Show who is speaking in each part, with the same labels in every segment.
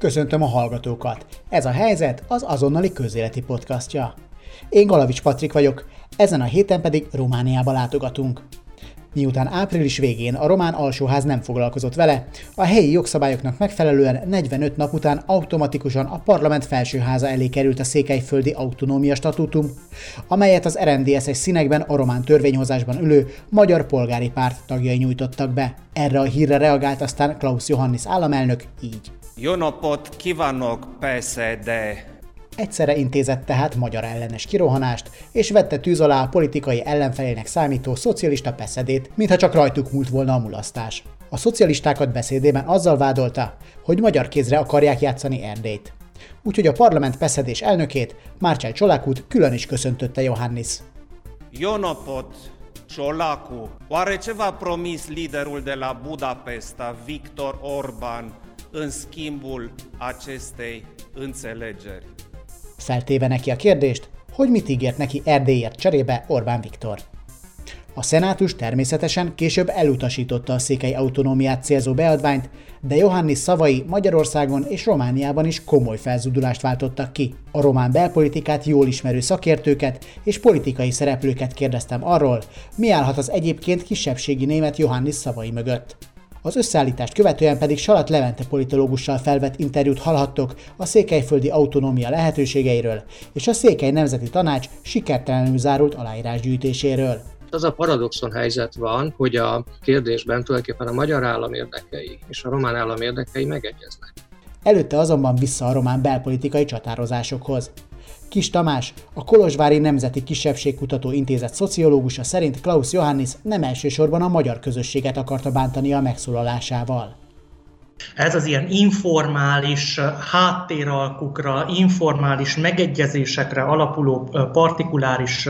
Speaker 1: Köszöntöm a hallgatókat! Ez a helyzet az azonnali közéleti podcastja. Én Galavics Patrik vagyok, ezen a héten pedig Romániába látogatunk. Miután április végén a román alsóház nem foglalkozott vele, a helyi jogszabályoknak megfelelően 45 nap után automatikusan a parlament felsőháza elé került a székelyföldi autonómia statútum, amelyet az RMDS-es színekben a román törvényhozásban ülő Magyar Polgári Párt tagjai nyújtottak be. Erre a hírre reagált aztán Klaus Johannis államelnök így.
Speaker 2: Jó napot kívánok, de
Speaker 1: Egyszerre intézett tehát magyar ellenes kirohanást, és vette tűz alá a politikai ellenfelének számító szocialista peszedét, mintha csak rajtuk múlt volna a mulasztás. A szocialistákat beszédében azzal vádolta, hogy magyar kézre akarják játszani Erdélyt. Úgyhogy a parlament peszedés elnökét, Márcsány Csolákút külön is köszöntötte Johannis.
Speaker 2: Jó napot, Csolaku! Oare ce v-a promis liderul de la Budapesta, Viktor Orbán, în schimbul acestei înțelegeri?
Speaker 1: Feltéve neki a kérdést, hogy mit ígért neki Erdélyért cserébe Orbán Viktor. A szenátus természetesen később elutasította a székely autonómiát célzó beadványt, de Johannis szavai Magyarországon és Romániában is komoly felzudulást váltottak ki. A román belpolitikát jól ismerő szakértőket és politikai szereplőket kérdeztem arról, mi állhat az egyébként kisebbségi német Johannis szavai mögött. Az összeállítást követően pedig Salat Levente politológussal felvett interjút hallhattok a székelyföldi autonómia lehetőségeiről és a Székely Nemzeti Tanács sikertelenül zárult aláírásgyűjtéséről.
Speaker 3: Az a paradoxon helyzet van, hogy a kérdésben tulajdonképpen a magyar állam érdekei és a román állam érdekei megegyeznek.
Speaker 1: Előtte azonban vissza a román belpolitikai csatározásokhoz. Kis Tamás, a Kolozsvári Nemzeti Kisebbségkutató Intézet szociológusa szerint Klaus Johannis nem elsősorban a magyar közösséget akarta bántani a megszólalásával.
Speaker 4: Ez az ilyen informális háttéralkukra, informális megegyezésekre alapuló partikuláris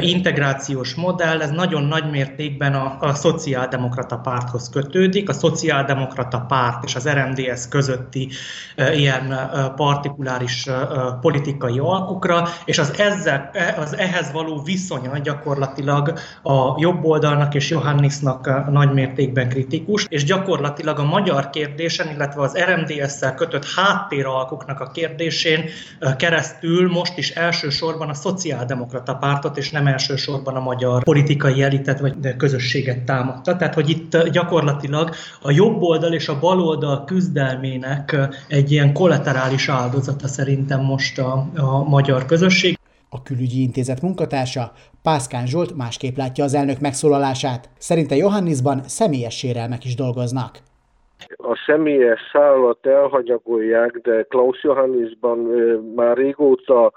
Speaker 4: integrációs modell, ez nagyon nagy mértékben a, a szociáldemokrata párthoz kötődik. A szociáldemokrata párt és az RMDS közötti ilyen partikuláris politikai alkukra, és az, ezzel, e, az ehhez való viszonya gyakorlatilag a jobb oldalnak és Johannisnak nagy mértékben kritikus, és gyakorlatilag a magyar kérdés kérdésen, illetve az RMDS-szel kötött háttéralkuknak a kérdésén keresztül most is elsősorban a szociáldemokrata pártot, és nem elsősorban a magyar politikai elitet vagy közösséget támadta. Tehát, hogy itt gyakorlatilag a jobb oldal és a bal oldal küzdelmének egy ilyen kollaterális áldozata szerintem most a, a magyar közösség.
Speaker 1: A külügyi intézet munkatársa Pászkán Zsolt másképp látja az elnök megszólalását. Szerinte Johannisban személyes sérelmek is dolgoznak
Speaker 5: a személyes szállat elhanyagolják, de Klaus Johannisban már régóta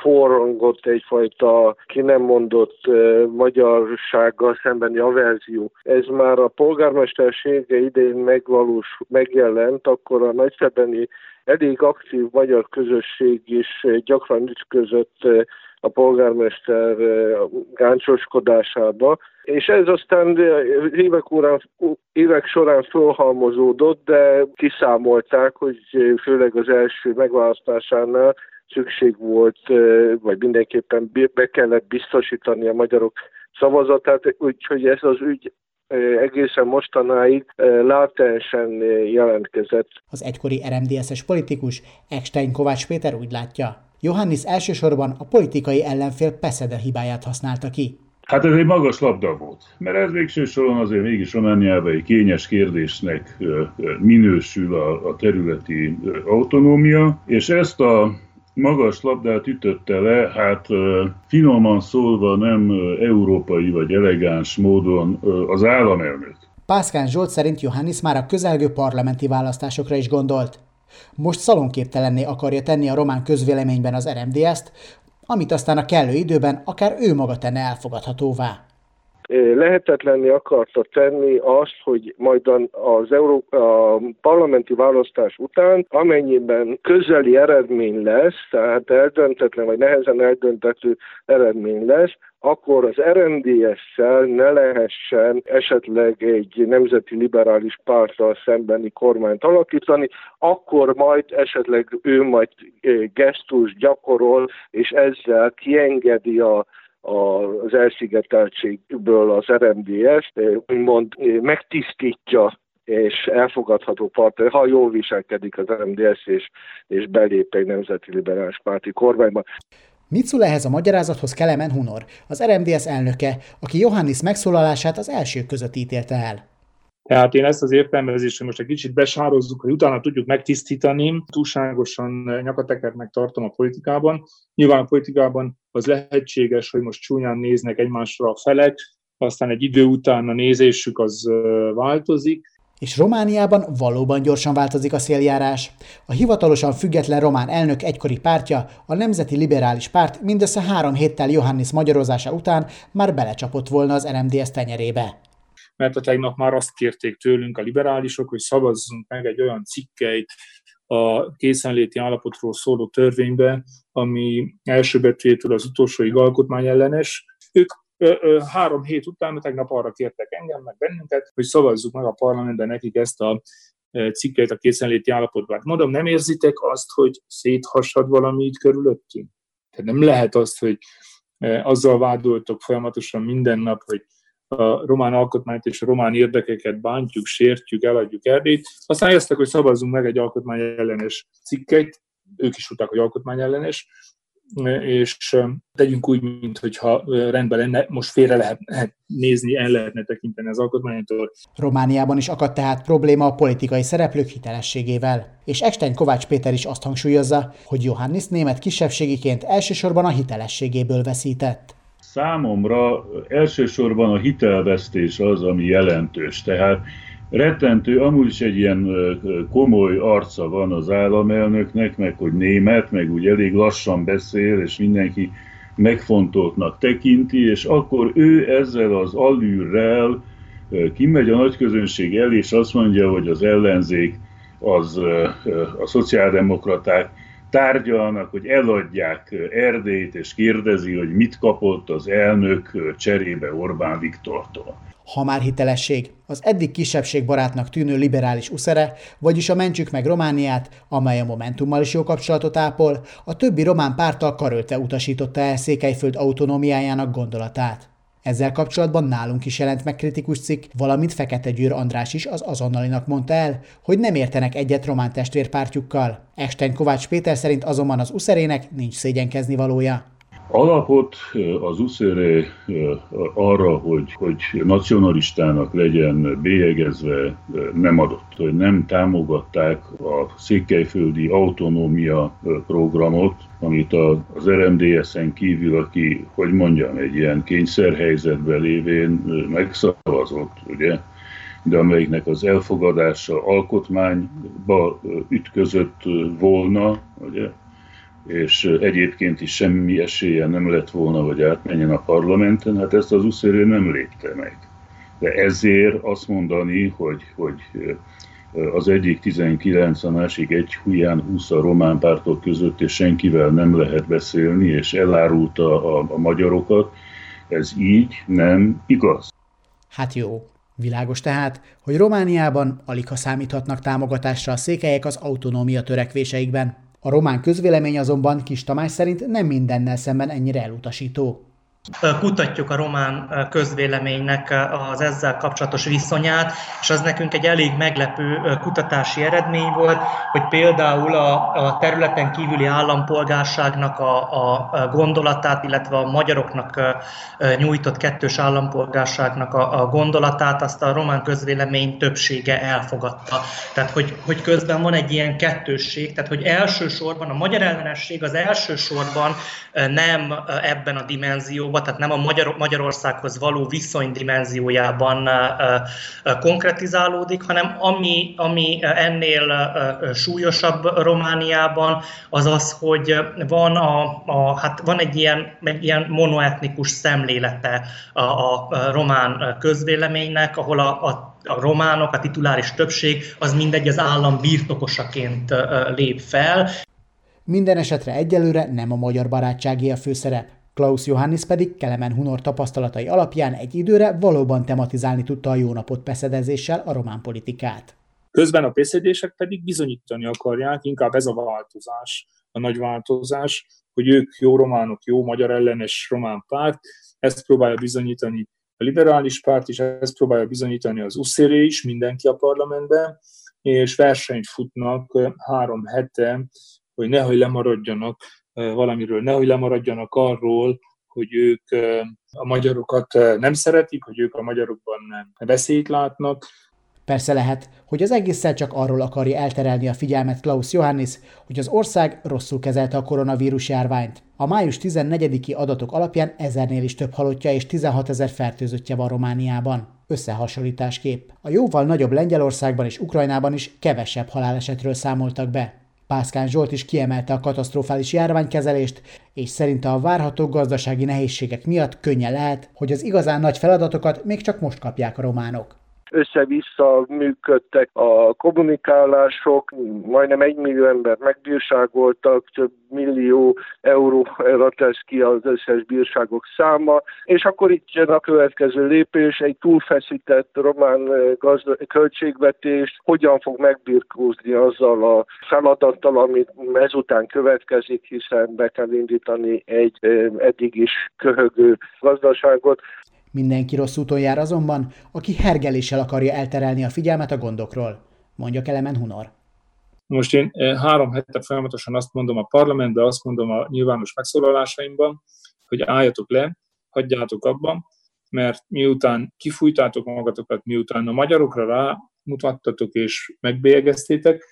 Speaker 5: forrongott egyfajta ki nem mondott uh, magyarsággal szembeni averzió. Ez már a polgármestersége idején megvalós, megjelent, akkor a nagyszebeni elég aktív magyar közösség is gyakran ütközött a polgármester gáncsoskodásába, és ez aztán évek, órán, évek során fölhalmozódott, de kiszámolták, hogy főleg az első megválasztásánál szükség volt, vagy mindenképpen be kellett biztosítani a magyarok szavazatát, úgyhogy ez az ügy egészen mostanáig látensen jelentkezett.
Speaker 1: Az egykori RMDS-es politikus Ekstein Kovács Péter úgy látja, Johannis elsősorban a politikai ellenfél Peszede hibáját használta ki.
Speaker 6: Hát ez egy magas labda volt, mert ez végső soron azért mégis Romániában egy kényes kérdésnek minősül a, a területi autonómia, és ezt a magas labdát ütötte le, hát finoman szólva nem európai vagy elegáns módon az államelnök.
Speaker 1: Pászkán Zsolt szerint Johannis már a közelgő parlamenti választásokra is gondolt. Most szalonképtelenné akarja tenni a román közvéleményben az RMDS-t, amit aztán a kellő időben akár ő maga tenne elfogadhatóvá.
Speaker 5: Lehetetlenni akarta tenni azt, hogy majd az Európa, a parlamenti választás után, amennyiben közeli eredmény lesz, tehát eldöntetlen vagy nehezen eldöntető eredmény lesz, akkor az RMDS-szel ne lehessen esetleg egy nemzeti liberális párttal szembeni kormányt alakítani, akkor majd esetleg ő majd gesztus gyakorol, és ezzel kiengedi a az elszigeteltségből az RMDS, úgymond megtisztítja és elfogadható partner, ha jól viselkedik az MDS és, és belép egy nemzeti liberális párti kormányba.
Speaker 1: Mit szól ehhez a magyarázathoz Kelemen Hunor, az RMDS elnöke, aki Johannis megszólalását az elsők között ítélte el?
Speaker 7: Tehát én ezt az értelmezést most egy kicsit besározzuk, hogy utána tudjuk megtisztítani. Túlságosan nyakatekernek tartom a politikában. Nyilván a politikában az lehetséges, hogy most csúnyán néznek egymásra a felek, aztán egy idő után a nézésük az változik,
Speaker 1: és Romániában valóban gyorsan változik a széljárás. A hivatalosan független román elnök egykori pártja, a Nemzeti Liberális Párt mindössze három héttel Johannis magyarozása után már belecsapott volna az RMDS tenyerébe.
Speaker 7: Mert a tegnap már azt kérték tőlünk a liberálisok, hogy szavazzunk meg egy olyan cikkeit a készenléti állapotról szóló törvénybe, ami első betűjétől az utolsóig alkotmányellenes. Ők három hét után, tegnap arra kértek engem, meg bennünket, hogy szavazzuk meg a parlamentben nekik ezt a cikkeit a készenléti állapotban. Hát mondom, nem érzitek azt, hogy széthasad valami itt körülöttünk? Tehát nem lehet azt, hogy azzal vádoltok folyamatosan minden nap, hogy a román alkotmányt és a román érdekeket bántjuk, sértjük, eladjuk Erdélyt. Aztán éreztek, hogy szavazzunk meg egy alkotmány ellenes cikkeit, ők is tudták, hogy alkotmány ellenes, és tegyünk úgy, mintha rendben lenne, most félre lehet nézni, el lehetne tekinteni az alkotmánytól.
Speaker 1: Romániában is akadt tehát probléma a politikai szereplők hitelességével. És Ekstein Kovács Péter is azt hangsúlyozza, hogy Johannis német kisebbségiként elsősorban a hitelességéből veszített.
Speaker 6: Számomra elsősorban a hitelvesztés az, ami jelentős. Tehát rettentő, amúgy is egy ilyen komoly arca van az államelnöknek, meg hogy német, meg úgy elég lassan beszél, és mindenki megfontoltnak tekinti, és akkor ő ezzel az allűrrel kimegy a nagyközönség el, és azt mondja, hogy az ellenzék, az a szociáldemokraták tárgyalnak, hogy eladják Erdélyt, és kérdezi, hogy mit kapott az elnök cserébe Orbán Viktortól
Speaker 1: ha már hitelesség, az eddig kisebbségbarátnak tűnő liberális uszere, vagyis a Mentsük meg Romániát, amely a Momentummal is jó kapcsolatot ápol, a többi román pártal karölte utasította el Székelyföld autonómiájának gondolatát. Ezzel kapcsolatban nálunk is jelent meg kritikus cikk, valamint Fekete Győr András is az azonnalinak mondta el, hogy nem értenek egyet román testvérpártjukkal. Esten Kovács Péter szerint azonban az uszerének nincs szégyenkezni valója.
Speaker 6: Alapot az USZR arra, hogy, hogy nacionalistának legyen bélyegezve nem adott, hogy nem támogatták a székelyföldi autonómia programot, amit az RMDS-en kívül, aki, hogy mondjam, egy ilyen kényszerhelyzetben lévén megszavazott, ugye, de amelyiknek az elfogadása alkotmányba ütközött volna, ugye, és egyébként is semmi esélye nem lett volna, hogy átmenjen a parlamenten, hát ezt az uszérő nem lépte meg. De ezért azt mondani, hogy, hogy az egyik 19, a másik egy huján 20 a román pártok között, és senkivel nem lehet beszélni, és elárulta a, a magyarokat, ez így nem igaz.
Speaker 1: Hát jó, Világos tehát, hogy Romániában alig ha számíthatnak támogatásra a székelyek az autonómia törekvéseikben. A román közvélemény azonban Kis Tamás szerint nem mindennel szemben ennyire elutasító
Speaker 4: kutatjuk a román közvéleménynek az ezzel kapcsolatos viszonyát, és az nekünk egy elég meglepő kutatási eredmény volt, hogy például a, a területen kívüli állampolgárságnak a, a gondolatát, illetve a magyaroknak nyújtott kettős állampolgárságnak a, a gondolatát, azt a román közvélemény többsége elfogadta. Tehát, hogy, hogy közben van egy ilyen kettősség, tehát, hogy elsősorban a magyar ellenesség az elsősorban nem ebben a dimenzióban, dimenzióban, tehát nem a Magyar, Magyarországhoz való viszony dimenziójában konkretizálódik, hanem ami, ami ennél súlyosabb Romániában, az az, hogy van, a, a, hát van egy ilyen, egy ilyen monoetnikus szemlélete a, a román közvéleménynek, ahol a, a a románok, a tituláris többség, az mindegy az állam birtokosaként lép fel.
Speaker 1: Minden esetre egyelőre nem a magyar barátságé a főszerep. Klaus Johannis pedig Kelemen Hunor tapasztalatai alapján egy időre valóban tematizálni tudta a jónapot peszedezéssel a román politikát.
Speaker 7: Közben a beszédések pedig bizonyítani akarják, inkább ez a változás, a nagy változás, hogy ők jó románok, jó magyar ellenes román párt, ezt próbálja bizonyítani A liberális párt is ezt próbálja bizonyítani az uszéré is, mindenki a parlamentben, és versenyt futnak három hete, hogy nehogy lemaradjanak valamiről, nehogy lemaradjanak arról, hogy ők a magyarokat nem szeretik, hogy ők a magyarokban veszélyt látnak,
Speaker 1: Persze lehet, hogy az egésszel csak arról akarja elterelni a figyelmet Klaus Johannis, hogy az ország rosszul kezelte a koronavírus járványt. A május 14-i adatok alapján ezernél is több halottja és 16 ezer fertőzöttje van Romániában. Összehasonlításképp. A jóval nagyobb Lengyelországban és Ukrajnában is kevesebb halálesetről számoltak be. Pászkán Zsolt is kiemelte a katasztrofális járványkezelést, és szerinte a várható gazdasági nehézségek miatt könnyen lehet, hogy az igazán nagy feladatokat még csak most kapják a románok
Speaker 5: össze-vissza működtek a kommunikálások, majdnem egy millió ember megbírságoltak, több millió euróra tesz ki az összes bírságok száma, és akkor itt jön a következő lépés, egy túlfeszített román gazda- költségvetés, hogyan fog megbirkózni azzal a feladattal, amit ezután következik, hiszen be kell indítani egy eddig is köhögő gazdaságot.
Speaker 1: Mindenki rossz úton jár azonban, aki hergeléssel akarja elterelni a figyelmet a gondokról, mondja Kelemen Hunor.
Speaker 7: Most én eh, három hete folyamatosan azt mondom a parlamentben, azt mondom a nyilvános megszólalásaimban, hogy álljatok le, hagyjátok abban, mert miután kifújtátok magatokat, miután a magyarokra rámutattatok és megbélyegeztétek,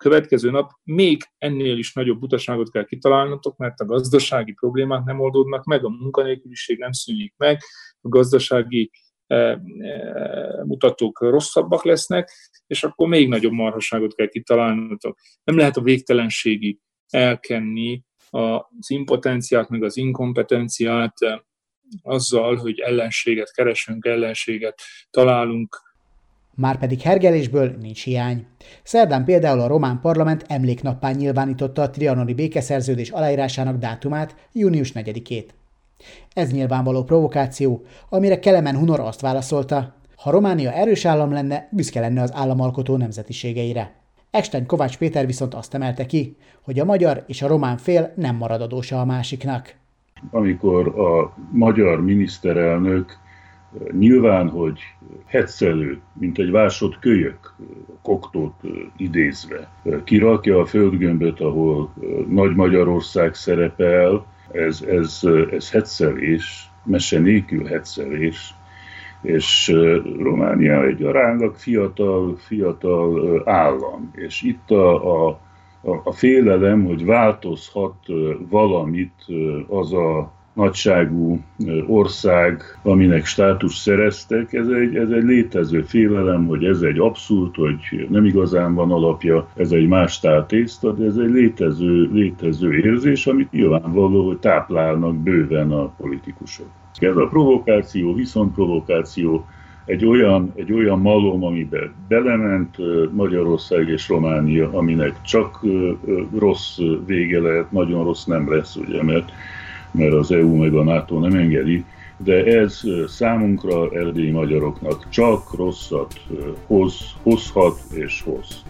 Speaker 7: következő nap még ennél is nagyobb butaságot kell kitalálnotok, mert a gazdasági problémák nem oldódnak meg, a munkanélküliség nem szűnik meg, a gazdasági eh, eh, mutatók rosszabbak lesznek, és akkor még nagyobb marhaságot kell kitalálnotok. Nem lehet a végtelenségig elkenni az impotenciát, meg az inkompetenciát eh, azzal, hogy ellenséget keresünk, ellenséget találunk,
Speaker 1: Márpedig hergelésből nincs hiány. Szerdán például a román parlament emléknappán nyilvánította a trianoni békeszerződés aláírásának dátumát, június 4-ét. Ez nyilvánvaló provokáció, amire Kelemen Hunor azt válaszolta, ha Románia erős állam lenne, büszke lenne az államalkotó nemzetiségeire. Ekstein Kovács Péter viszont azt emelte ki, hogy a magyar és a román fél nem marad adósa a másiknak.
Speaker 6: Amikor a magyar miniszterelnök nyilván, hogy hetszelő, mint egy vásott kölyök, koktót idézve, kirakja a földgömböt, ahol Nagy Magyarország szerepel, ez, ez, ez hetszelés, mese nélkül hetszelés, és Románia egy aránylag fiatal, fiatal állam, és itt a, a, a félelem, hogy változhat valamit az a nagyságú ország, aminek státus szereztek, ez egy, ez egy létező félelem, hogy ez egy abszurd, hogy nem igazán van alapja, ez egy más státészta, de ez egy létező, létező érzés, amit nyilvánvaló, hogy táplálnak bőven a politikusok. Ez a provokáció, viszontprovokáció egy olyan, egy olyan malom, amiben belement Magyarország és Románia, aminek csak rossz vége lehet, nagyon rossz nem lesz, ugye, mert mert az EU meg a NATO nem engedi, de ez számunkra, erdélyi magyaroknak csak rosszat hoz, hozhat és hoz.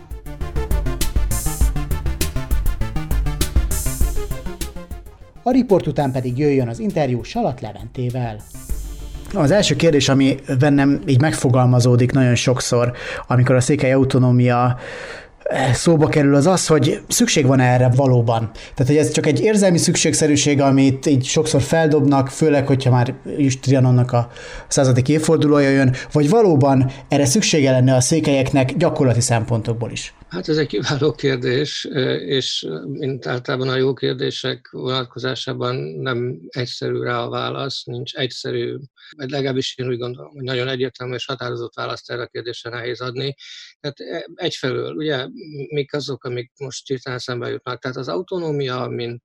Speaker 1: A riport után pedig jöjjön az interjú Salat Leventével. Az első kérdés, ami bennem így megfogalmazódik nagyon sokszor, amikor a székely autonómia szóba kerül, az az, hogy szükség van erre valóban. Tehát, hogy ez csak egy érzelmi szükségszerűség, amit így sokszor feldobnak, főleg, hogyha már is Trianonnak a századik évfordulója jön, vagy valóban erre szüksége lenne a székelyeknek gyakorlati szempontokból is?
Speaker 3: Hát ez egy kiváló kérdés, és mint általában a jó kérdések vonatkozásában nem egyszerű rá a válasz, nincs egyszerű, vagy legalábbis én úgy gondolom, hogy nagyon egyértelmű és határozott választ erre a kérdésre nehéz adni. Tehát egyfelől, ugye, mik azok, amik most hirtelen szembe jutnak. Tehát az autonómia, mint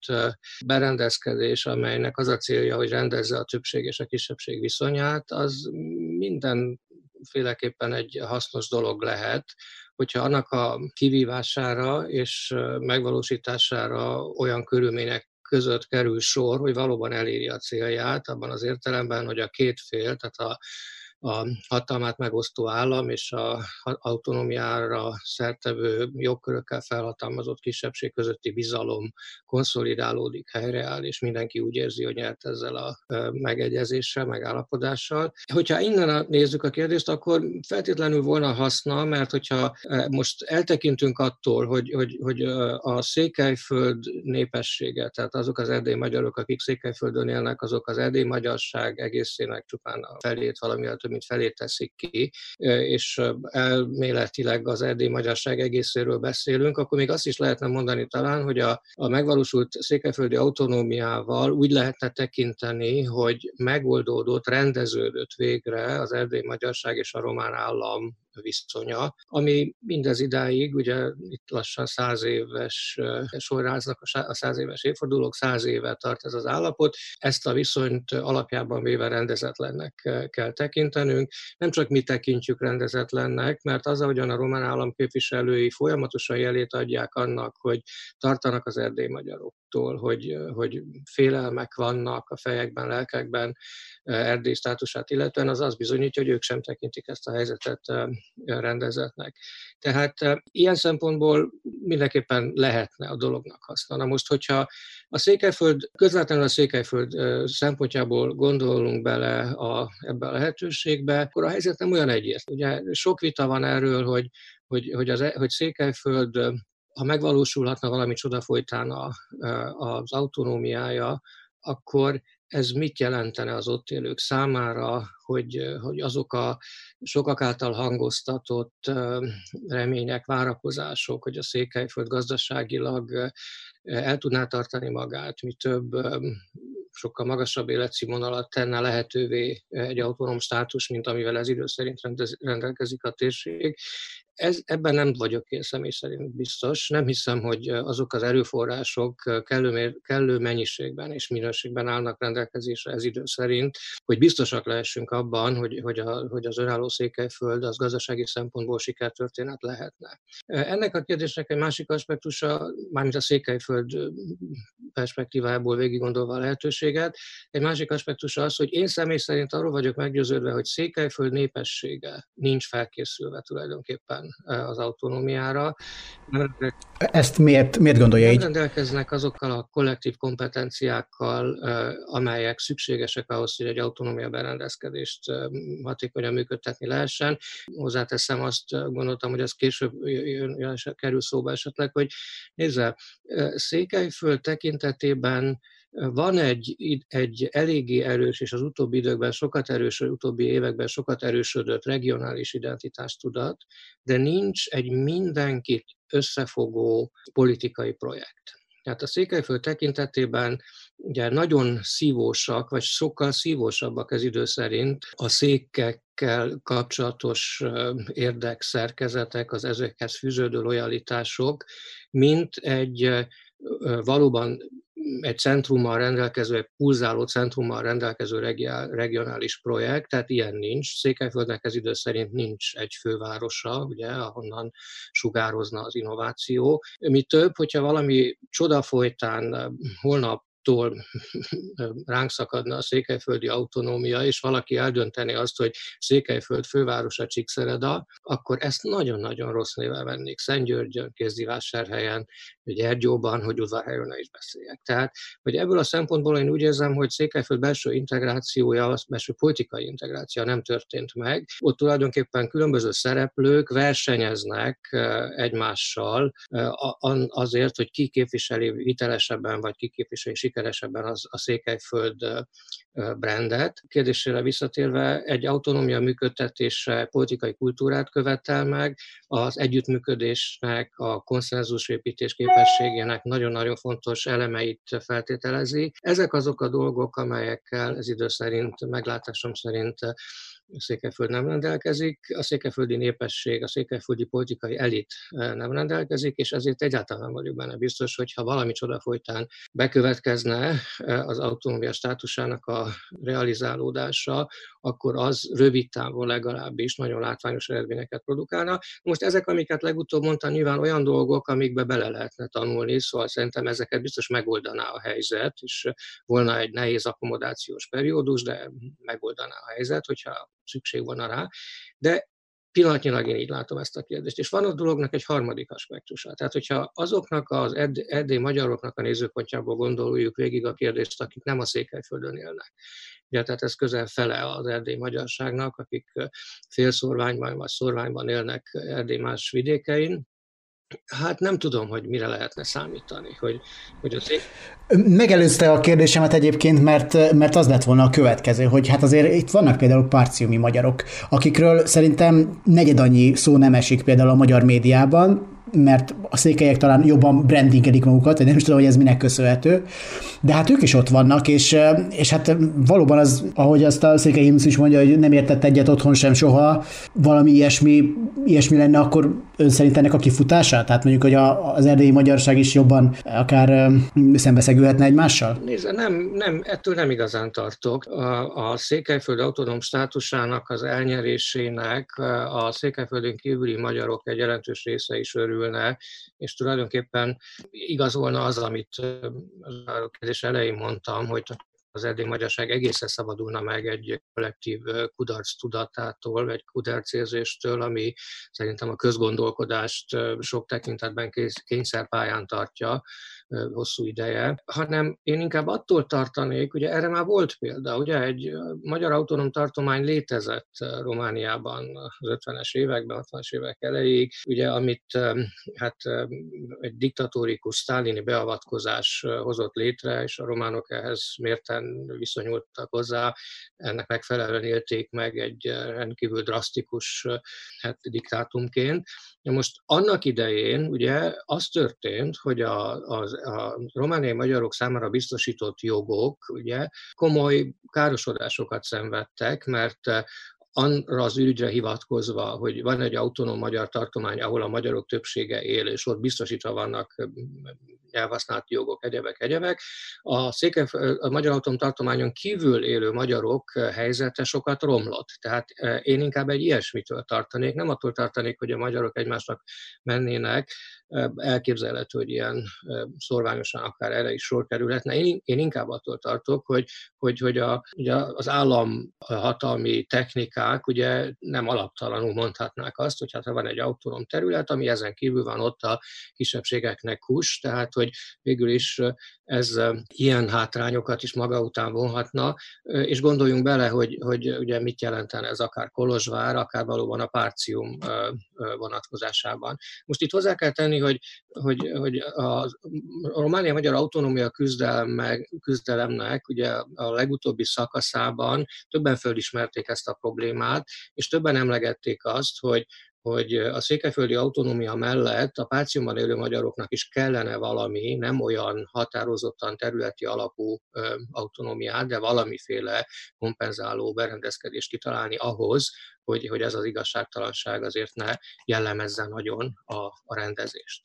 Speaker 3: berendezkedés, amelynek az a célja, hogy rendezze a többség és a kisebbség viszonyát, az mindenféleképpen egy hasznos dolog lehet, hogyha annak a kivívására és megvalósítására olyan körülmények között kerül sor, hogy valóban eléri a célját, abban az értelemben, hogy a két fél, tehát a, a hatalmát megosztó állam és a autonómiára szertevő jogkörökkel felhatalmazott kisebbség közötti bizalom konszolidálódik, helyreáll, és mindenki úgy érzi, hogy nyert ezzel a megegyezéssel, megállapodással. Hogyha innen nézzük a kérdést, akkor feltétlenül volna haszna, mert hogyha most eltekintünk attól, hogy, hogy, hogy a Székelyföld népessége, tehát azok az erdély magyarok, akik Székelyföldön élnek, azok az erdély magyarság egészének csupán a felét, valamivel több mint felét teszik ki, és elméletileg az erdély magyarság egészéről beszélünk, akkor még azt is lehetne mondani talán, hogy a, a megvalósult székelyföldi autonómiával úgy lehetne tekinteni, hogy megoldódott, rendeződött végre az erdély magyarság és a román állam viszonya, ami mindez idáig, ugye itt lassan száz éves sorráznak a száz éves évfordulók, száz éve tart ez az állapot, ezt a viszonyt alapjában véve rendezetlennek kell tekintenünk. Nem csak mi tekintjük rendezetlennek, mert az, ahogyan a román állam képviselői folyamatosan jelét adják annak, hogy tartanak az erdély magyaroktól, hogy, hogy félelmek vannak a fejekben, lelkekben erdély státusát illetően, az azt bizonyítja, hogy ők sem tekintik ezt a helyzetet rendezetnek. Tehát ilyen szempontból mindenképpen lehetne a dolognak haszna. Na most, hogyha a Székelyföld, közvetlenül a Székelyföld szempontjából gondolunk bele a, ebbe a lehetőségbe, akkor a helyzet nem olyan egyértelmű. Ugye sok vita van erről, hogy, hogy, hogy, az, hogy Székelyföld ha megvalósulhatna valami csoda folytán a, az autonómiája, akkor ez mit jelentene az ott élők számára, hogy, hogy azok a sokak által hangoztatott remények, várakozások, hogy a Székelyföld gazdaságilag el tudná tartani magát, mi több sokkal magasabb életszínvonalat tenne lehetővé egy autonóm státus, mint amivel ez idő szerint rendelkezik a térség. Ez, ebben nem vagyok én személy szerint biztos. Nem hiszem, hogy azok az erőforrások kellő, kellő mennyiségben és minőségben állnak rendelkezésre ez idő szerint, hogy biztosak lehessünk abban, hogy, hogy, a, hogy az önálló Székelyföld az gazdasági szempontból sikertörténet lehetne. Ennek a kérdésnek egy másik aspektusa, mármint a Székelyföld perspektívából végig gondolva a lehetőséget, egy másik aspektusa az, hogy én személy szerint arról vagyok meggyőződve, hogy Székelyföld népessége nincs felkészülve tulajdonképpen az autonómiára.
Speaker 1: Ezt miért, miért gondolja
Speaker 3: nem
Speaker 1: így?
Speaker 3: rendelkeznek azokkal a kollektív kompetenciákkal, amelyek szükségesek ahhoz, hogy egy autonómia berendezkedést hatékonyan működtetni lehessen. Hozzáteszem azt, gondoltam, hogy az később jön, jön, kerül szóba esetleg, hogy nézze, Székelyföld tekintetében van egy, egy eléggé erős, és az utóbbi időkben sokat erősödött, utóbbi években sokat erősödött regionális identitástudat, de nincs egy mindenkit összefogó politikai projekt. Tehát a Székelyföld tekintetében ugye nagyon szívósak, vagy sokkal szívósabbak ez idő szerint a székekkel kapcsolatos érdekszerkezetek, az ezekhez fűződő lojalitások, mint egy valóban egy centrummal rendelkező, egy pulzáló centrummal rendelkező regionális projekt, tehát ilyen nincs. Székelyföldnek ez idő szerint nincs egy fővárosa, ugye, ahonnan sugározna az innováció. Mi több, hogyha valami csoda folytán holnap tól ránk szakadna a székelyföldi autonómia, és valaki eldönteni azt, hogy Székelyföld fővárosa Csíkszereda, akkor ezt nagyon-nagyon rossz nével vennék. Szentgyörgyön, Kézdivásárhelyen, hogy Ergyóban, hogy Udvarhelyen is beszéljek. Tehát, hogy ebből a szempontból én úgy érzem, hogy Székelyföld belső integrációja, az belső politikai integráció nem történt meg. Ott tulajdonképpen különböző szereplők versenyeznek egymással azért, hogy ki képviseli hitelesebben, vagy ki képviseli sikeresebben az, a Székelyföld brandet. Kérdésére visszatérve, egy autonómia működtetése politikai kultúrát követel meg, az együttműködésnek, a konszenzusépítés képességének nagyon-nagyon fontos elemeit feltételezi. Ezek azok a dolgok, amelyekkel ez idő szerint, meglátásom szerint Székelyföld nem rendelkezik, a székelyföldi népesség, a székelyföldi politikai elit eh, nem rendelkezik, és ezért egyáltalán nem vagyok benne biztos, hogy ha valami csoda folytán bekövetkezne eh, az autonómia státusának a realizálódása, akkor az rövid távon legalábbis nagyon látványos eredményeket produkálna. Most ezek, amiket legutóbb mondtam, nyilván olyan dolgok, amikbe bele lehetne tanulni, szóval szerintem ezeket biztos megoldaná a helyzet, és volna egy nehéz akkomodációs periódus, de megoldaná a helyzet, hogyha szükség volna rá, de Pillanatnyilag én így látom ezt a kérdést. És van a dolognak egy harmadik aspektusa. Tehát, hogyha azoknak az erdély magyaroknak a nézőpontjából gondoljuk végig a kérdést, akik nem a Székelyföldön élnek. Ugye, tehát ez közel fele az erdély magyarságnak, akik félszorványban vagy szorványban élnek erdély más vidékein, Hát nem tudom, hogy mire lehetne számítani. Hogy, hogy az...
Speaker 1: Megelőzte a kérdésemet egyébként, mert, mert az lett volna a következő, hogy hát azért itt vannak például parciumi magyarok, akikről szerintem negyed annyi szó nem esik például a magyar médiában, mert a székelyek talán jobban brandingelik magukat, nem is tudom, hogy ez minek köszönhető, de hát ők is ott vannak, és, és hát valóban az, ahogy azt a székely is mondja, hogy nem értett egyet otthon sem soha, valami ilyesmi, ilyesmi lenne, akkor ön szerint ennek a kifutása? Tehát mondjuk, hogy a, az erdélyi magyarság is jobban akár szembeszegülhetne egymással?
Speaker 3: Nézze, nem, nem, ettől nem igazán tartok. A, a Székelyföld autonóm státusának az elnyerésének a Székelyföldön kívüli magyarok egy jelentős része is örül kerülne, és tulajdonképpen igaz volna az, amit a kérdés elején mondtam, hogy az erdély magyarság egészen szabadulna meg egy kollektív kudarc tudatától, vagy kudarcérzéstől, ami szerintem a közgondolkodást sok tekintetben kényszerpályán tartja, hosszú ideje, hanem én inkább attól tartanék, ugye erre már volt példa, ugye egy magyar autonóm tartomány létezett Romániában az 50-es években, 60-es évek elejéig, ugye amit hát egy diktatórikus sztálini beavatkozás hozott létre, és a románok ehhez mérten viszonyultak hozzá, ennek megfelelően élték meg egy rendkívül drasztikus hát, diktátumként. Most annak idején ugye az történt, hogy a, az a romániai magyarok számára biztosított jogok ugye komoly károsodásokat szenvedtek, mert arra az ügyre hivatkozva, hogy van egy autonóm magyar tartomány, ahol a magyarok többsége él, és ott biztosítva vannak nyelvhasználati jogok, egyebek, egyebek. A, széke, a Magyar Autonóm Tartományon kívül élő magyarok helyzete sokat romlott. Tehát én inkább egy ilyesmitől tartanék, nem attól tartanék, hogy a magyarok egymásnak mennének, elképzelhető, hogy ilyen szorványosan akár erre is sor kerülhetne. Én, én inkább attól tartok, hogy, hogy, hogy a, ugye az államhatalmi technikák ugye nem alaptalanul mondhatnák azt, hogy hát ha van egy autonóm terület, ami ezen kívül van ott a kisebbségeknek kus, tehát hogy végül is ez ilyen hátrányokat is maga után vonhatna, és gondoljunk bele, hogy, hogy ugye mit jelentene ez akár Kolozsvár, akár valóban a Párcium vonatkozásában. Most itt hozzá kell tenni, hogy, hogy, hogy a Románia-Magyar Autonómia küzdelem, küzdelemnek ugye a legutóbbi szakaszában többen fölismerték ezt a problémát, és többen emlegették azt, hogy, hogy a székelyföldi autonómia mellett a páciumban élő magyaroknak is kellene valami, nem olyan határozottan területi alapú autonómiát, de valamiféle kompenzáló berendezkedést kitalálni ahhoz, hogy, hogy ez az igazságtalanság azért ne jellemezze nagyon a, a rendezést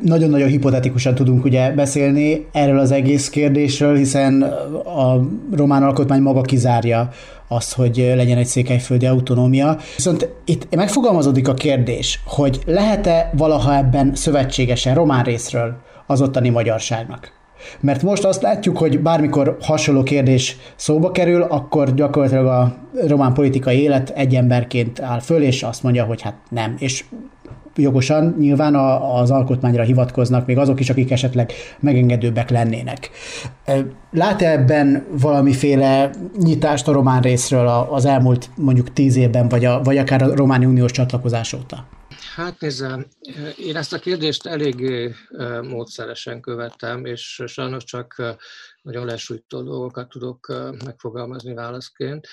Speaker 1: nagyon-nagyon hipotetikusan tudunk ugye beszélni erről az egész kérdésről, hiszen a román alkotmány maga kizárja azt, hogy legyen egy székelyföldi autonómia. Viszont itt megfogalmazódik a kérdés, hogy lehet-e valaha ebben szövetségesen román részről az ottani magyarságnak? Mert most azt látjuk, hogy bármikor hasonló kérdés szóba kerül, akkor gyakorlatilag a román politikai élet egy emberként áll föl, és azt mondja, hogy hát nem. És jogosan nyilván az alkotmányra hivatkoznak, még azok is, akik esetleg megengedőbbek lennének. Lát-e ebben valamiféle nyitást a román részről az elmúlt mondjuk tíz évben, vagy, a, vagy akár a Románi Uniós csatlakozás óta?
Speaker 3: Hát nézze, én ezt a kérdést elég módszeresen követtem, és sajnos csak nagyon lesújtó dolgokat tudok megfogalmazni válaszként.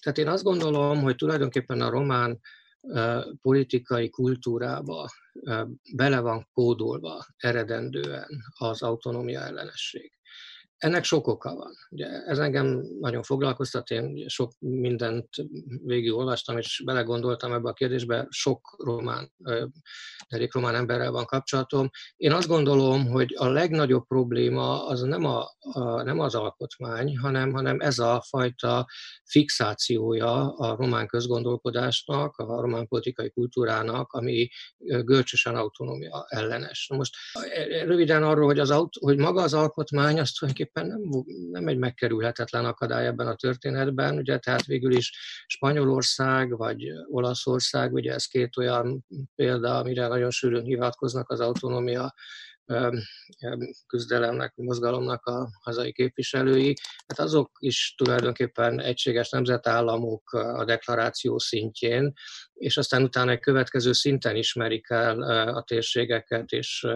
Speaker 3: Tehát én azt gondolom, hogy tulajdonképpen a román politikai kultúrába bele van kódolva eredendően az autonómia ellenesség. Ennek sok oka van. Ugye ez engem nagyon foglalkoztat, én sok mindent olvastam, és belegondoltam ebbe a kérdésbe, sok román, elég román emberrel van kapcsolatom. Én azt gondolom, hogy a legnagyobb probléma az nem, a, a, nem az alkotmány, hanem, hanem ez a fajta fixációja a román közgondolkodásnak, a román politikai kultúrának, ami görcsösen autonómia ellenes. Most röviden arról, hogy, az, hogy maga az alkotmány azt tulajdonképpen tulajdonképpen nem, nem egy megkerülhetetlen akadály ebben a történetben, ugye, tehát végül is Spanyolország vagy Olaszország, ugye ez két olyan példa, amire nagyon sűrűn hivatkoznak az autonómia küzdelemnek, mozgalomnak a hazai képviselői, hát azok is tulajdonképpen egységes nemzetállamok a deklaráció szintjén, és aztán utána egy következő szinten ismerik el a térségeket, és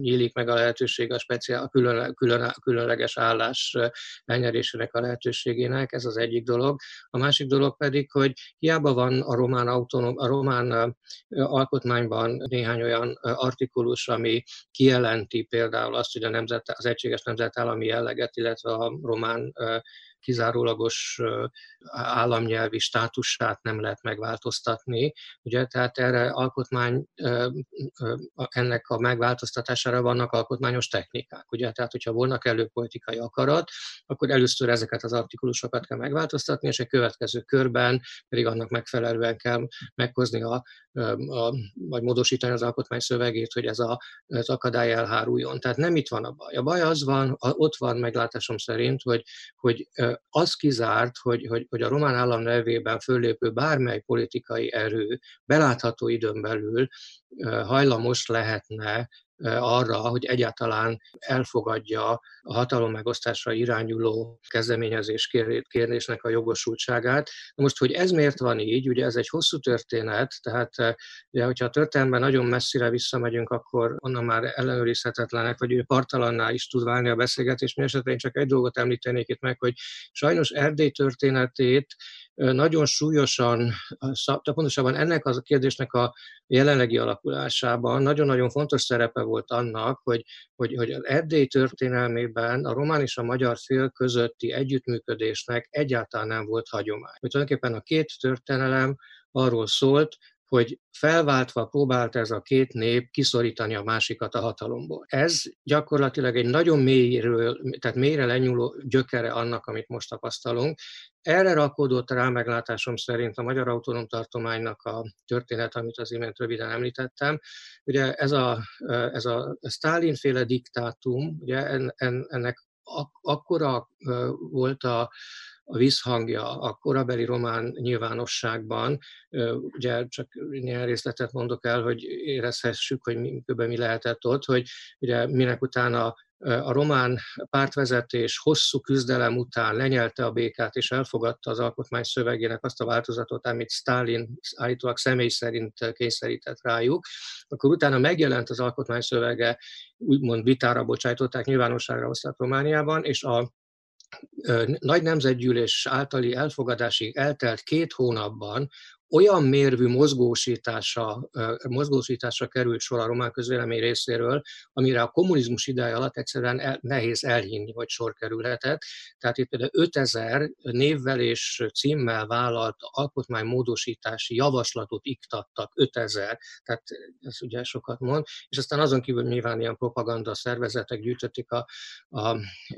Speaker 3: nyílik meg a lehetőség a, speciál, a külön, külön, különleges állás elnyerésének a lehetőségének, ez az egyik dolog. A másik dolog pedig, hogy hiába van a román, autonóm, a román alkotmányban néhány olyan artikulus, ami kijelenti például azt, hogy a nemzet, az egységes nemzetállami jelleget, illetve a román kizárólagos államnyelvi státusát nem lehet megváltoztatni. Ugye, tehát erre alkotmány, ennek a megváltoztatására vannak alkotmányos technikák. Ugye, tehát hogyha volnak elő politikai akarat, akkor először ezeket az artikulusokat kell megváltoztatni, és egy következő körben pedig annak megfelelően kell meghozni a, a vagy módosítani az alkotmány szövegét, hogy ez a, az akadály elháruljon. Tehát nem itt van a baj. A baj az van, ott van meglátásom szerint, hogy, hogy az kizárt, hogy, hogy, hogy a román állam nevében föllépő bármely politikai erő belátható időn belül hajlamos lehetne arra, hogy egyáltalán elfogadja a hatalom megosztásra irányuló kezdeményezés kérdésnek a jogosultságát. Most, hogy ez miért van így, ugye ez egy hosszú történet, tehát ugye, hogyha a történelemben nagyon messzire visszamegyünk, akkor onnan már ellenőrizhetetlenek, vagy partalanná is tud válni a beszélgetés. Mi esetben én csak egy dolgot említenék itt meg, hogy sajnos Erdély történetét nagyon súlyosan, pontosabban ennek a kérdésnek a jelenlegi alakulásában nagyon-nagyon fontos szerepe volt annak, hogy, hogy, hogy az Erdély történelmében a román és a magyar fél közötti együttműködésnek egyáltalán nem volt hagyomány. Hogy tulajdonképpen a két történelem arról szólt, hogy felváltva próbált ez a két nép kiszorítani a másikat a hatalomból. Ez gyakorlatilag egy nagyon mélyről, tehát mélyre lenyúló gyökere annak, amit most tapasztalunk. Erre rakódott rá meglátásom szerint a Magyar Autonóm Tartománynak a történet, amit az imént röviden említettem. Ugye ez a, ez a Stalin-féle diktátum, ugye ennek akkora volt a, a visszhangja a korabeli román nyilvánosságban. Ugye csak néhány részletet mondok el, hogy érezhessük, hogy mi, mi lehetett ott, hogy ugye minek utána a román pártvezetés hosszú küzdelem után lenyelte a békát és elfogadta az alkotmány szövegének azt a változatot, amit Stalin állítólag személy szerint kényszerített rájuk, akkor utána megjelent az alkotmány szövege, úgymond vitára bocsájtották, nyilvánosságra hozták Romániában, és a nagy nemzetgyűlés általi elfogadásig eltelt két hónapban olyan mérvű mozgósítása, mozgósításra került sor a román közvélemény részéről, amire a kommunizmus ideje alatt egyszerűen el, nehéz elhinni, hogy sor kerülhetett. Tehát itt például 5000 névvel és címmel vállalt alkotmánymódosítási javaslatot iktattak, 5000, tehát ez ugye sokat mond, és aztán azon kívül nyilván ilyen propaganda szervezetek gyűjtötték a, a,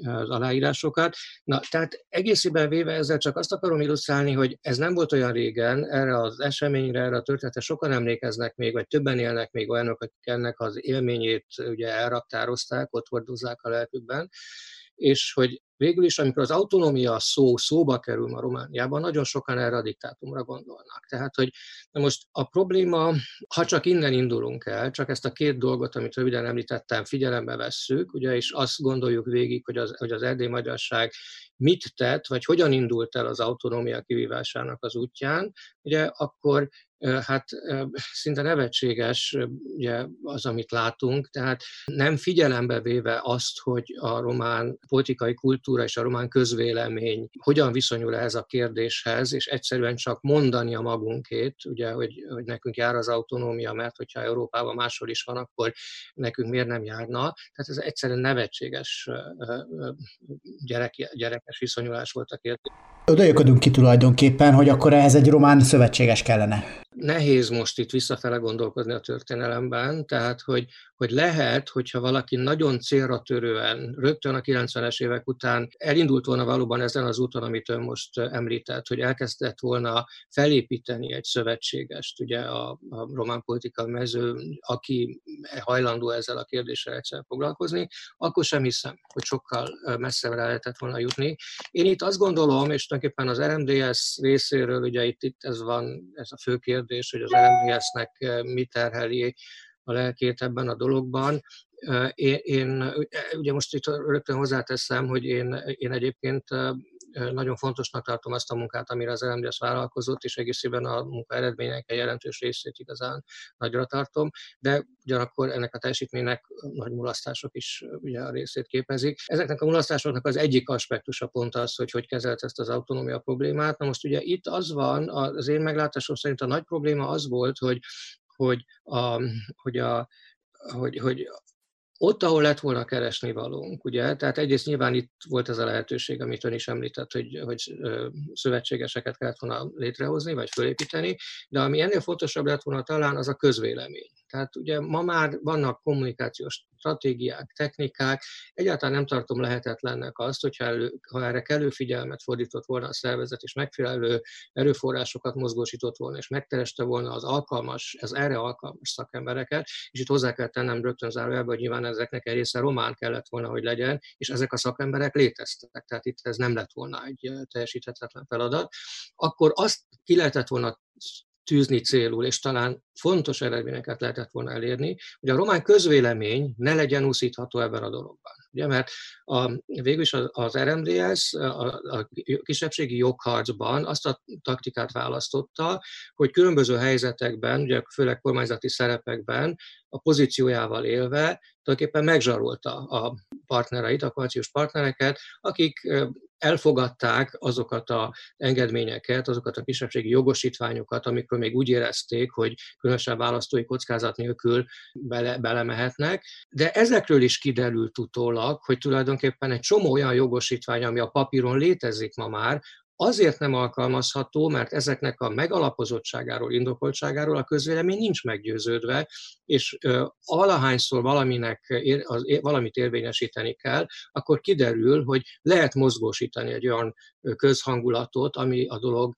Speaker 3: az aláírásokat. Na, tehát egészében véve ezzel csak azt akarom illusztrálni, hogy ez nem volt olyan régen, erre az eseményre, erre a történetre sokan emlékeznek még, vagy többen élnek még olyanok, akik ennek az élményét ugye elraktározták, ott hordozzák a lelkükben, és hogy végül is, amikor az autonómia szó szóba kerül ma Romániában, nagyon sokan erre a diktátumra gondolnak. Tehát, hogy na most a probléma, ha csak innen indulunk el, csak ezt a két dolgot, amit röviden említettem, figyelembe vesszük, ugye, és azt gondoljuk végig, hogy az, hogy az erdély magyarság mit tett, vagy hogyan indult el az autonómia kivívásának az útján, ugye, akkor hát szinte nevetséges ugye, az, amit látunk, tehát nem figyelembe véve azt, hogy a román politikai kultúra és a román közvélemény hogyan viszonyul ehhez a kérdéshez, és egyszerűen csak mondani a magunkét, ugye, hogy, hogy nekünk jár az autonómia, mert hogyha Európában máshol is van, akkor nekünk miért nem járna. Tehát ez egyszerűen nevetséges gyerek, gyerekes viszonyulás volt a kérdés.
Speaker 1: Oda ki tulajdonképpen, hogy akkor ehhez egy román szövetséges kellene.
Speaker 3: Nehéz most itt visszafele gondolkozni a történelemben, tehát hogy, hogy lehet, hogyha valaki nagyon célra törően, rögtön a 90-es évek után elindult volna valóban ezen az úton, amit ön most említett, hogy elkezdett volna felépíteni egy szövetségest, ugye a, a román politika mező, aki hajlandó ezzel a kérdéssel egyszer foglalkozni, akkor sem hiszem, hogy sokkal messzebbre lehetett volna jutni. Én itt azt gondolom, és tulajdonképpen az RMDS részéről, ugye itt, itt ez van, ez a fő kérdés, hogy az RMDS-nek mi terheli a lelkét ebben a dologban. Én, én ugye most itt rögtön hozzáteszem, hogy én, én egyébként nagyon fontosnak tartom azt a munkát, amire az LMDS vállalkozott, és egészében a munka eredmények egy jelentős részét igazán nagyra tartom, de ugyanakkor ennek a teljesítménynek nagy mulasztások is ugye a részét képezik. Ezeknek a mulasztásoknak az egyik aspektusa pont az, hogy hogy kezelt ezt az autonómia problémát. Na most ugye itt az van, az én meglátásom szerint a nagy probléma az volt, hogy hogy, a, hogy, a, hogy, hogy ott, ahol lett volna keresni valónk, ugye, tehát egyrészt nyilván itt volt ez a lehetőség, amit ön is említett, hogy, hogy szövetségeseket kellett volna létrehozni, vagy fölépíteni, de ami ennél fontosabb lett volna talán, az a közvélemény. Tehát ugye ma már vannak kommunikációs stratégiák, technikák, egyáltalán nem tartom lehetetlennek azt, hogyha elő, ha erre kellő figyelmet fordított volna a szervezet, és megfelelő erőforrásokat mozgósított volna, és megtereste volna az alkalmas, az erre alkalmas szakembereket, és itt hozzá kell tennem rögtön zárójelbe, hogy nyilván ezeknek egy része román kellett volna, hogy legyen, és ezek a szakemberek léteztek, tehát itt ez nem lett volna egy teljesíthetetlen feladat, akkor azt ki lehetett volna tűzni célul, és talán fontos eredményeket lehetett volna elérni, hogy a román közvélemény ne legyen úszítható ebben a dologban. Ugye, mert a, végülis az, az RMDS a, a kisebbségi jogharcban azt a taktikát választotta, hogy különböző helyzetekben, ugye főleg kormányzati szerepekben a pozíciójával élve tulajdonképpen megzsarolta a partnereit, a koalíciós partnereket, akik elfogadták azokat a engedményeket, azokat a kisebbségi jogosítványokat, amikor még úgy érezték, hogy különösebb választói kockázat nélkül bele, belemehetnek, de ezekről is kiderült utólag, hogy tulajdonképpen egy csomó olyan jogosítvány, ami a papíron létezik ma már, azért nem alkalmazható, mert ezeknek a megalapozottságáról, indokoltságáról a közvélemény nincs meggyőződve, és alahányszor valaminek, valamit érvényesíteni kell, akkor kiderül, hogy lehet mozgósítani egy olyan közhangulatot, ami a dolog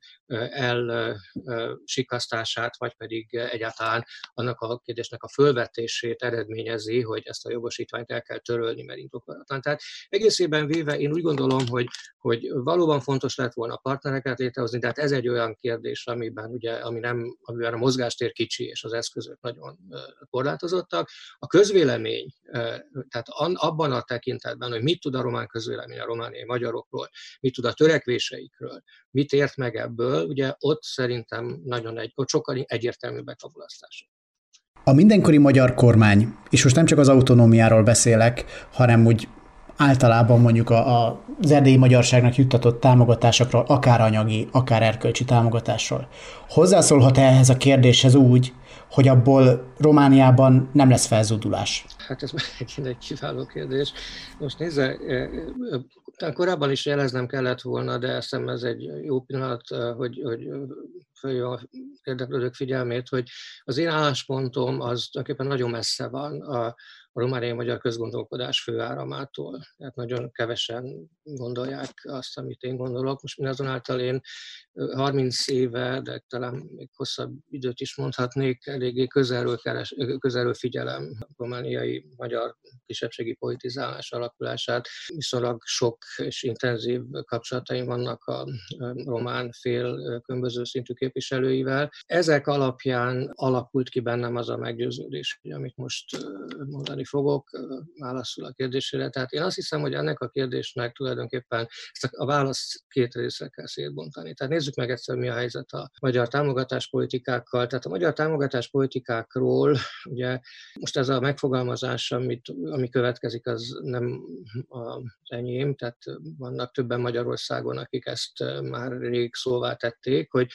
Speaker 3: elsikasztását, vagy pedig egyáltalán annak a kérdésnek a fölvetését eredményezi, hogy ezt a jogosítványt el kell törölni, mert indokolatlan. Tehát egészében véve én úgy gondolom, hogy, hogy valóban fontos lett volna partnereket létrehozni, de hát ez egy olyan kérdés, amiben ugye, ami nem, amiben a mozgástér kicsi, és az eszközök nagyon korlátozottak. A közvélemény, tehát abban a tekintetben, hogy mit tud a román közvélemény a romániai magyarokról, mit tud a törekvéseikről, mit ért meg ebből, ugye ott szerintem nagyon egy, ott sokkal egyértelműbbek a választások.
Speaker 1: A mindenkori magyar kormány, és most nem csak az autonómiáról beszélek, hanem úgy általában mondjuk a, a, az erdélyi magyarságnak juttatott támogatásokról, akár anyagi, akár erkölcsi támogatásról. Hozzászólhat -e ehhez a kérdéshez úgy, hogy abból Romániában nem lesz felzúdulás?
Speaker 3: Hát ez megint egy kiváló kérdés. Most nézze, talán korábban is jeleznem kellett volna, de azt hiszem ez egy jó pillanat, hogy, hogy följön a érdeklődők figyelmét, hogy az én álláspontom az tulajdonképpen nagyon messze van a, a romániai magyar közgondolkodás főáramától. Tehát nagyon kevesen gondolják azt, amit én gondolok. Most mindazonáltal én 30 éve, de talán még hosszabb időt is mondhatnék, eléggé közelről, keres, közelről figyelem a romániai magyar kisebbségi politizálás alakulását. Viszonylag sok és intenzív kapcsolataim vannak a román fél különböző szintű képviselőivel. Ezek alapján alakult ki bennem az a meggyőződés, amit most mondani fogok, válaszul a kérdésére. Tehát én azt hiszem, hogy ennek a kérdésnek tulajdonképpen ezt a választ két részre kell szétbontani. Tehát nézzük meg egyszer, mi a helyzet a magyar támogatáspolitikákkal. Tehát a magyar támogatáspolitikákról, ugye most ez a megfogalmazás, amit, ami következik, az nem az enyém, tehát vannak többen Magyarországon, akik ezt már rég szóvá tették, hogy